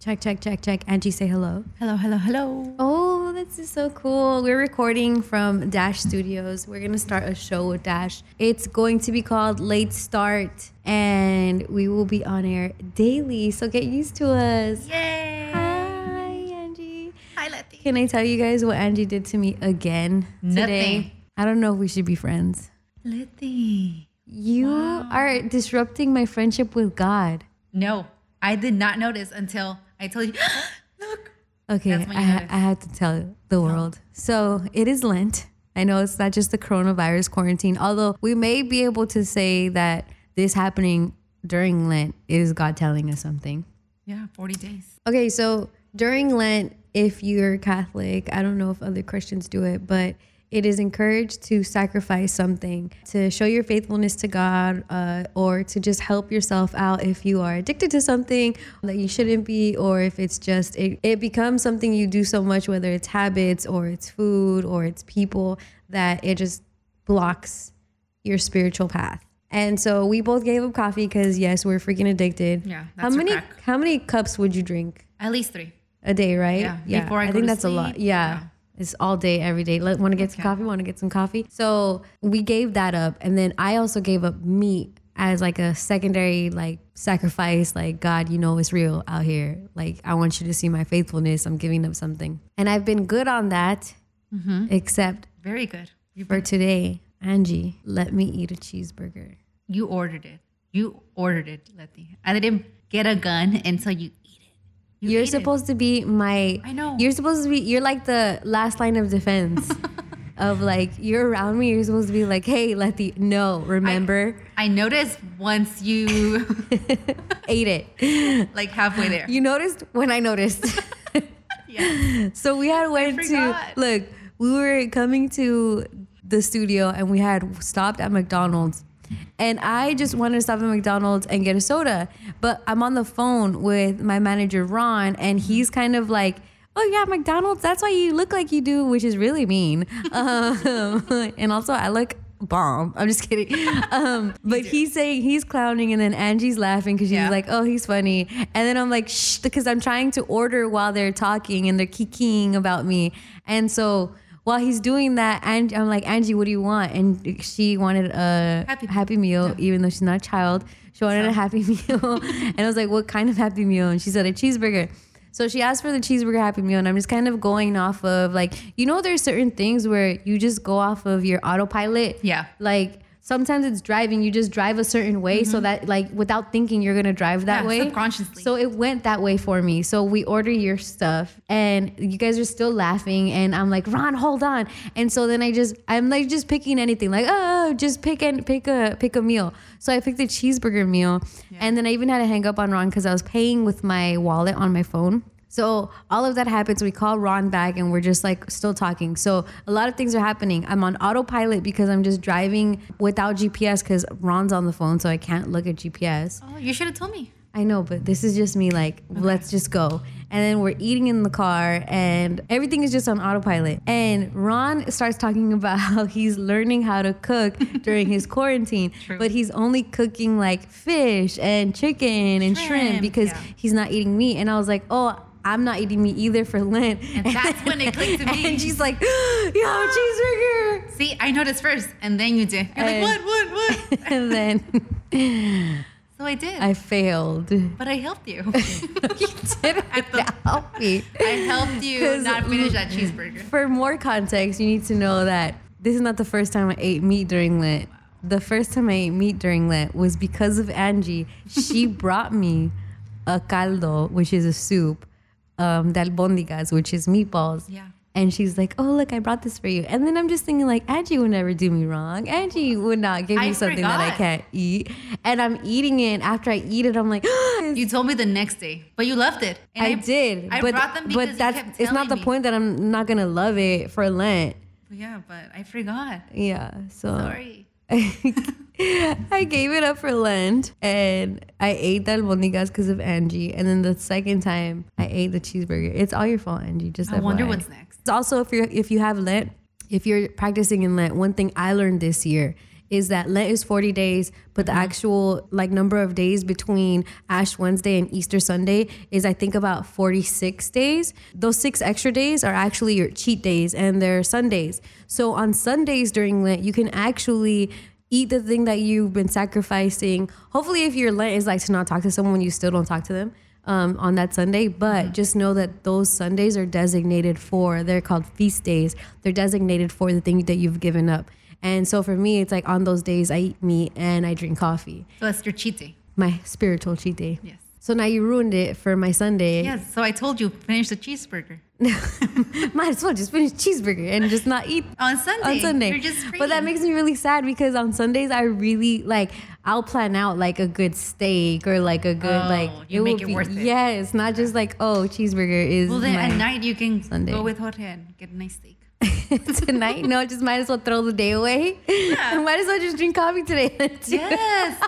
Check, check, check, check. Angie, say hello. Hello, hello, hello. Oh, this is so cool. We're recording from Dash Studios. We're going to start a show with Dash. It's going to be called Late Start, and we will be on air daily. So get used to us. Yay! Hi, Angie. Hi, Letty. Can I tell you guys what Angie did to me again today? Nothing. I don't know if we should be friends. Letty. You are disrupting my friendship with God. No, I did not notice until I told you. Look. Okay, I, ha- I had to tell the world. So it is Lent. I know it's not just the coronavirus quarantine, although we may be able to say that this happening during Lent is God telling us something. Yeah, 40 days. Okay, so during Lent, if you're Catholic, I don't know if other Christians do it, but it is encouraged to sacrifice something to show your faithfulness to God uh, or to just help yourself out if you are addicted to something that you shouldn't be, or if it's just, it, it becomes something you do so much, whether it's habits or it's food or it's people, that it just blocks your spiritual path. And so we both gave up coffee because yes, we're freaking addicted. Yeah, How many how many cups would you drink At least three. a day, right? Yeah, before I I think that's a lot. Yeah. Yeah. It's all day, every day. Want to get some coffee? Want to get some coffee? So we gave that up, and then I also gave up meat as like a secondary like sacrifice. Like God, you know, it's real out here. Like I want you to see my faithfulness. I'm giving up something, and I've been good on that. Mm-hmm. Except Very good. You, for today, Angie, let me eat a cheeseburger. you ordered it. You ordered it, Letty. I didn't get a gun until you. You it. supposed to be my. I know. You're supposed to be. You're like the last line of defense. of like you're around me. You're supposed to be like, hey, Letty. No, remember, I noticed once you ate it. like halfway there. You noticed when I noticed. yeah. so we had went to look. We were coming to the studio and we had stopped at McDonald's. And I just wanted to stop at McDonald's and get a soda. But I'm on the phone with my manager, Ron, and he's kind of like, Oh, yeah, McDonald's, that's why you look like you do, which is really mean. Um, and also, I look bomb. I'm just kidding. Um, but he's saying he's clowning, and then Angie's laughing because she's Yeah. like, Oh, he's funny. And then I'm like, Shh, because I'm trying to order while they're talking and they're kikiing about me. And so, while he's doing that, and I'm like, Angie, what do you want? And she wanted a Happy happy, Meal. meal, even though she's not a child. She wanted a happy meal. and I was like, what kind of happy meal? And she said, a cheeseburger. So she asked for the cheeseburger happy meal. And I'm just kind of going off of like, you know, there's certain things where you just go off of your autopilot. Yeah. Like, Sometimes it's driving. You just drive a certain way so mm-hmm. that, like, without thinking, you're gonna drive that Yeah, way subconsciously. So it went that way for me. So we order your stuff and you guys are still laughing and I'm like, Ron, hold on. And so then I just I'm like just picking anything, like, oh, oh, oh just pick and pick a pick a meal. So I picked a cheeseburger meal. And then I even had to hang up on Ron because I was paying with my wallet on my phone. So all of that happens. We call Ron back and we're just like still talking. So a lot of things are happening. I'm on autopilot because I'm just driving without GPS because Ron's on the phone, so I can't look at GPS. Oh, you should have told me. I know, but this is just me like, let's just go. And then we're eating in the car and everything is just on autopilot. And Ron starts talking about how he's learning how to cook during his quarantine, True. but he's only cooking like fish and chicken and shrimp, Shrimp, because yeah. he's not eating meat. And I was like, oh, I'm not eating meat either for Lent. And that's when it clicked to me. And she's like, you have a cheeseburger. See, I noticed first, and then you did. You're like, what, what, what? and then so I did. I failed. but I helped you. You didn't help me. I helped you not finish that mm-hmm. cheeseburger. For more context, you need to know that this is not the first time I ate meat during Lent. The first time I ate meat during Lent was because of Angie. She brought me a caldo, which is a soup, um, de albóndigas, which is meatballs. Yeah. And she's like, "Oh, look, I brought this for you." And then I'm just thinking, like, Angie would never do me wrong. Angie would not give me I something that I can't eat. And I'm eating it. After I eat it, I'm like, You told me the next day, but you left it. And I, did. I but, brought them because but that's it's not the me. point that I'm not gonna love it for Lent. Yeah, but I forgot. Yeah. So Sorry. I gave it up for Lent and I ate the albondigas because of Angie. And then the second time I ate the cheeseburger. It's all your fault, Angie. Just I wonder what's next. It's also if you're if you have Lent, if you're practicing in Lent, one thing I learned this year is that Lent is 40 days, but the mm-hmm. actual like number of days between Ash Wednesday and Easter Sunday is I think about 46 days. Those six extra days are actually your cheat days and they're Sundays. So on Sundays during Lent, you can actually eat the thing that you've been sacrificing. Hopefully, if your Lent is like to not talk to someone, you still don't talk to them um, on that Sunday. But just know that those Sundays are designated for, they're called feast days. They're designated for the thing that you've given up. And so for me, it's like on those days, I eat meat and I drink coffee. So that's your cheat day. My spiritual cheat day. Yes. So now you ruined it for my Sunday. Yes. So I told you finish the cheeseburger Might as well just finish cheeseburger and just not eat on Sunday. on Sunday. But that makes me really sad because on Sundays I really like I'll plan out like a good steak or like a good Oh, like you make would it worth it. Yes, not just like oh cheeseburger is Well, then at night you can Sunday. go with Jorge and get a nice steak. tonight. No, just might as well throw the day away. Yeah. might as well just drink coffee today. Yes.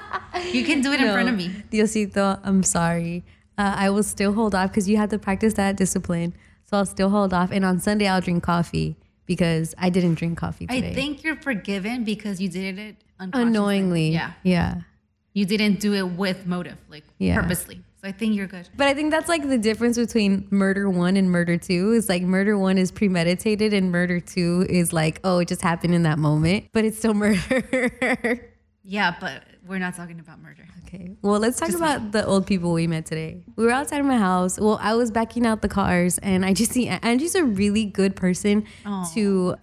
you can do it in No. front of me. Diosito, I'm sorry. Uh, I will still hold off because you have to practice that discipline. So I'll still hold off. And on Sunday, I'll drink coffee because I didn't drink coffee today. I think you're forgiven because you did it unknowingly. Yeah. Yeah. You didn't do it with motive, like Yeah. purposely. So I think you're good. But I think that's like the difference between murder one and murder two. Is like murder one is premeditated and murder two is like, oh, it just happened in that moment, but it's still murder. Yeah, but we're not talking about murder. Okay. Well, let's talk about the old people we met today. We were outside of my house. Well, I was backing out the cars, and I just see Angie's a really good person to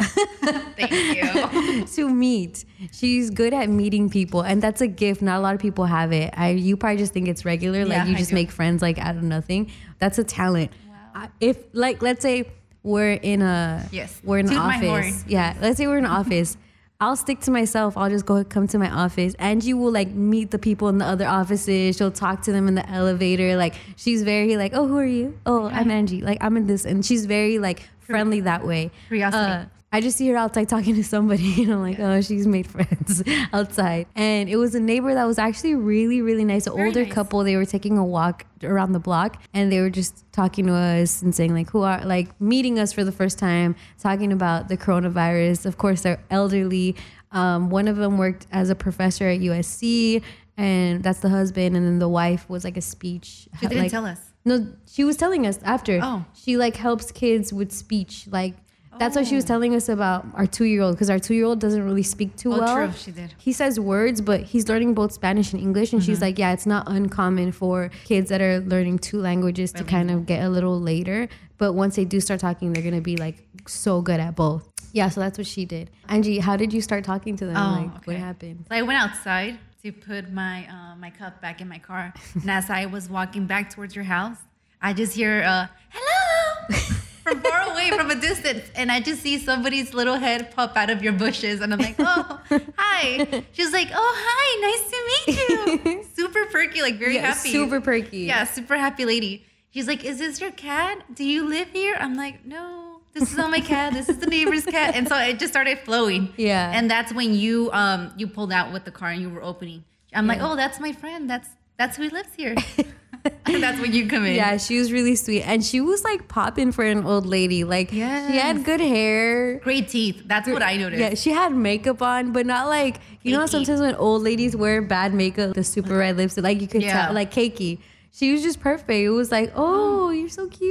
Thank you. to meet. She's good at meeting people, and that's a gift. Not a lot of people have it. I you probably just think it's regular, Yeah, like you I just do. make friends like out of nothing. That's a talent. I- If like let's say we're in a Yes. we're in an Toot my horn. office. Yeah, let's say we're in an office. I'll stick to myself. I'll just go come to my office. Angie will like meet the people in the other offices. She'll talk to them in the elevator. Like she's very like, oh, who are you? Oh, I'm Angie. Like I'm in this, and she's very like friendly that way. Curiosity. Uh, I just see her outside talking to somebody, and I'm like, oh, she's made friends outside. And it was a neighbor that was actually really, really nice. An Very older nice. couple. They were taking a walk around the block, and they were just talking to us and saying like, who are like meeting us for the first time, talking about the coronavirus. Of course, they're elderly. Um, one of them worked as a professor at USC, and that's the husband, and then the wife was like a speech. She didn't like- tell us. no, she was telling us after. Oh. She like helps kids with speech. Like that's why she was Oh. telling us about our two year old because our two year old doesn't really speak too Oh, well. true, she did. He says words, but he's learning both Spanish and English. And Mm-hmm. she's like, yeah, it's not uncommon for kids that are learning two languages to kind of get a little later. But once they do start talking, they're gonna be like so good at both. Yeah, so that's what she did. Angie, how did you start talking to them? Oh, like, what happened? So I went outside to put my uh, my cup back in my car, and as I was walking back towards your house, I just hear uh, "hello" from far away, from a distance, and I just see somebody's little head pop out of your bushes, and I'm like, "Oh, hi!" She's like, "Oh, hi, nice to meet you." super perky, like very Yeah, happy, super perky. Yeah, super happy lady. She's like, "Is this your cat? Do you live here?" I'm like, "No, this is not my cat. This is the neighbor's cat." And so it just started flowing. Yeah. And that's when you um you pulled out with the car and you were opening. I'm like, "Oh, that's my friend. That's that's who lives here." and that's when you come in. Yeah, she was really sweet. And she was like popping for an old lady. Like she had good hair. Great teeth. That's what I noticed. Yeah, she had makeup on, but not like you know. Sometimes when old ladies wear bad makeup, the super red lipstick, like you could Yeah. tell, like cakey. She was just perfect. It was like, oh, you're so cute.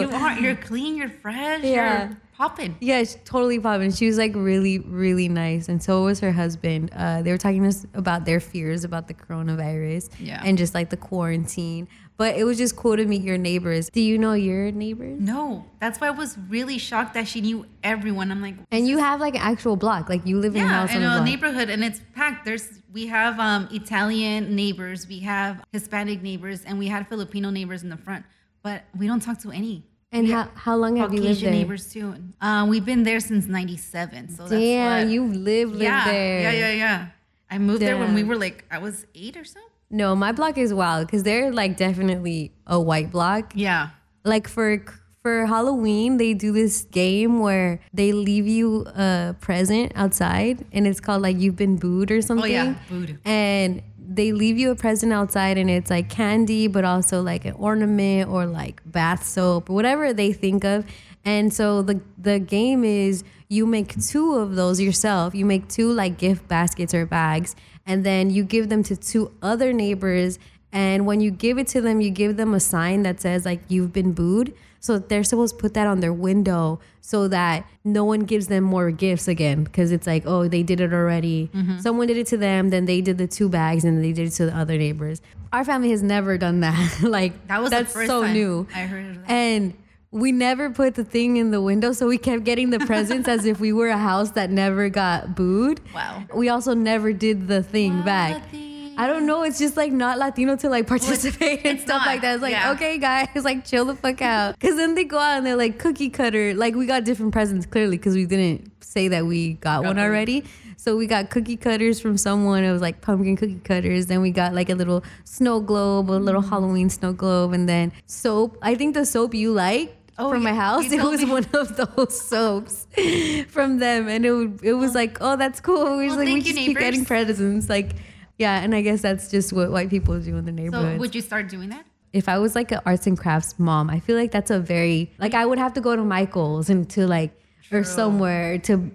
You are. You're clean. You're fresh. Yeah. You're popping. yeah, she's totally popping. She was like really, really nice, and so was her husband. Uh, they were talking to us about their fears about the coronavirus, Yeah. and just like the quarantine. But it was just cool to meet your neighbors. Do you know your neighbors? No, that's why I was really shocked that she knew everyone. I'm like, And you have like an actual block, like you live in a house in a a neighborhood, and it's packed. There's we have um Italian neighbors, we have Hispanic neighbors, and we had Filipino neighbors in the front, but we don't talk to any. And how, how long have you lived Caucasian there? neighbors too. Uh, we've been there since '97, so that's Damn, you live live yeah, there. yeah, yeah, yeah. I moved there when we were like I was eight or so. No, my block is wild because they're like definitely a white block. Yeah. Like for for Halloween, they do this game where they leave you a present outside, and it's called like you've been booed or something. Oh yeah, booed. And they leave you a present outside, and it's like candy, but also like an ornament or like bath soap or whatever they think of. And so the the game is you make two of those yourself. You make two like gift baskets or bags, and then you give them to two other neighbors. And when you give it to them, you give them a sign that says like you've been booed. So they're supposed to put that on their window so that no one gives them more gifts again because it's like, oh, they did it already. Mm-hmm. Someone did it to them, then they did the two bags, and they did it to the other neighbors. Our family has never done that. like That was the that's so new. I heard of that. And we never put the thing in the window, so we kept getting the presents as if we were a house that never got booed. Wow. We also never did the thing Wow, back. the thing. I don't know. It's just like not Latino to like participate and stuff not, like that. It's like, yeah. okay, guys, like chill the fuck out. Because then they go out and they're like cookie cutter. Like we got different presents clearly because we didn't say that we got Got one them. already. So we got cookie cutters from someone. It was like pumpkin cookie cutters. Then we got like a little snow globe, a Mm. little Halloween snow globe, and then soap. I think the soap you like Oh, from my house. It was me. one of those soaps from them, and it it was like, oh, that's cool. We just Well, like we you, just keep getting presents, like. Yeah, and I guess that's just what white people do in the neighborhood. So would you start doing that? if I was like an arts and crafts mom, I feel like that's a very like I would have to go to Michael's and to like or somewhere to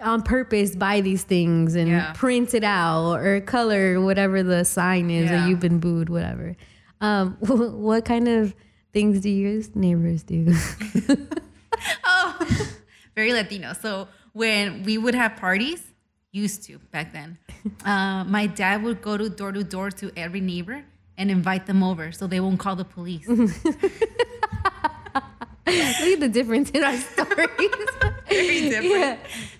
on purpose buy these things and Yeah. print it out or color whatever the sign is Yeah. or you've been booed, whatever. Um, what kind of things do your neighbors do? Oh, very Latino. So when we would have parties, used to back then, uh, my dad would go to door to door to every neighbor and invite them over so they won't call the police. Look at the difference in our stories. very different. Yeah.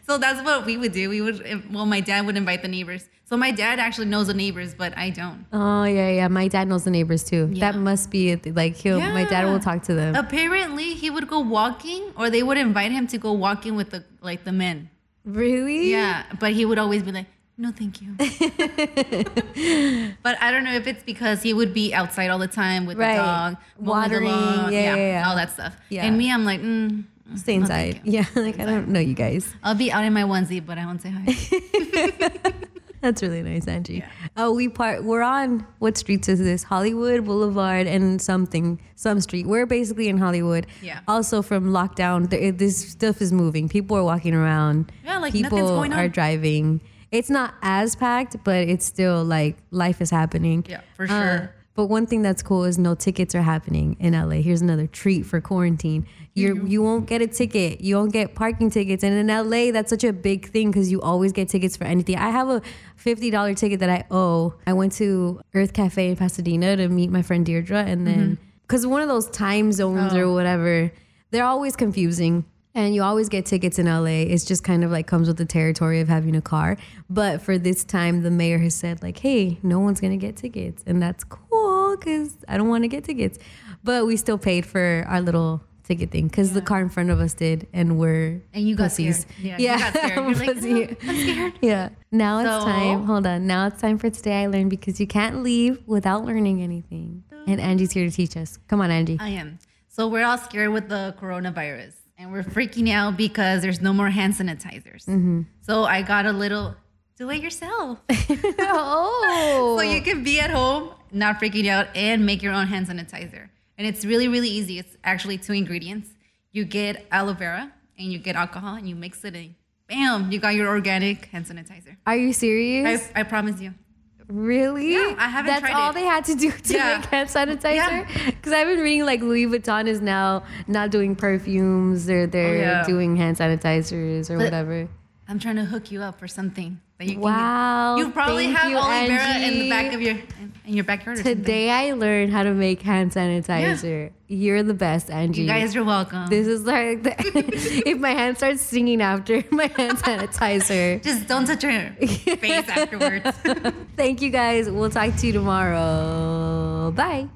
So that's what we would do. We would, well, my dad would invite the neighbors. So my dad actually knows the neighbors, but I don't. Oh yeah, yeah. My dad knows the neighbors too. Yeah. That must be it. Like he'll. My dad will talk to them. Apparently, he would go walking, or they would invite him to go walking with the like the men. Really? Yeah, but he would always be like, "No, thank you." but I don't know if it's because he would be outside all the time with Right. the dog, mowing the Watering, lawn, yeah, yeah, yeah. all that stuff. Yeah. And me, I'm like, mm, Stay inside. you. Yeah, like I don't know you guys. I'll be out in my onesie, but I won't say hi. That's really nice, Angie. Yeah. Oh, we part. We're on what streets is this? Hollywood Boulevard and something, some street. We're basically in Hollywood. Yeah. Also from lockdown, th- this stuff is moving. People are walking around. Yeah, like people nothing's going on. are driving. It's not as packed, but it's still like life is happening. Yeah, for Uh, sure. But one thing that's cool is no tickets are happening in LA. Here's another treat for quarantine. You're Mm-hmm. you won't get a ticket. You won't get parking tickets. And in LA, that's such a big thing because you always get tickets for anything. I have a fifty dollar ticket that I owe. I went to Urth Caffé in Pasadena to meet my friend Deirdre, and then because one of those time zones or Mm-hmm. Oh. whatever, they're always confusing. And you always get tickets in LA. It's just kind of like comes with the territory of having a car. But for this time, the mayor has said like, "Hey, no one's gonna get tickets," and that's cool because I don't want to get tickets. But we still paid for our little ticket thing because the car in front of us did, and we're And you got pussies. scared. Yeah, you got scared. You're like, "Oh, I'm scared." Yeah. Now it's So- time. Hold on. Now it's time for today I learned because you can't leave without learning anything. And Angie's here to teach us. Come on, Angie. I am. So we're all scared with the coronavirus, and we're freaking out because there's no more hand sanitizers. Mm-hmm. So I got a little do it yourself. oh. so you oh. can be at home, not freaking out, and make your own hand sanitizer. And it's really, really easy. It's actually two ingredients. You get aloe vera and you get alcohol and you mix it in. Bam, you got your organic hand sanitizer. Are you serious? I, I promise you. really? Yeah, I haven't That's tried all it. they had to do to Yeah. make hand sanitizer? Yeah. Because I've been reading like Louis Vuitton is now not doing perfumes or they're Oh, yeah. doing hand sanitizers or But- whatever. I'm trying to hook you up for something you can Wow, You probably have you, aloe vera in Angie. the back of your in, in your backyard. Or something. Today I learned how to make hand sanitizer. You're the best, Angie. You guys are welcome. This is like the, if my hand starts stinging after my hand sanitizer. Just don't touch your face afterwards. Thank you guys. We'll talk to you tomorrow. Bye.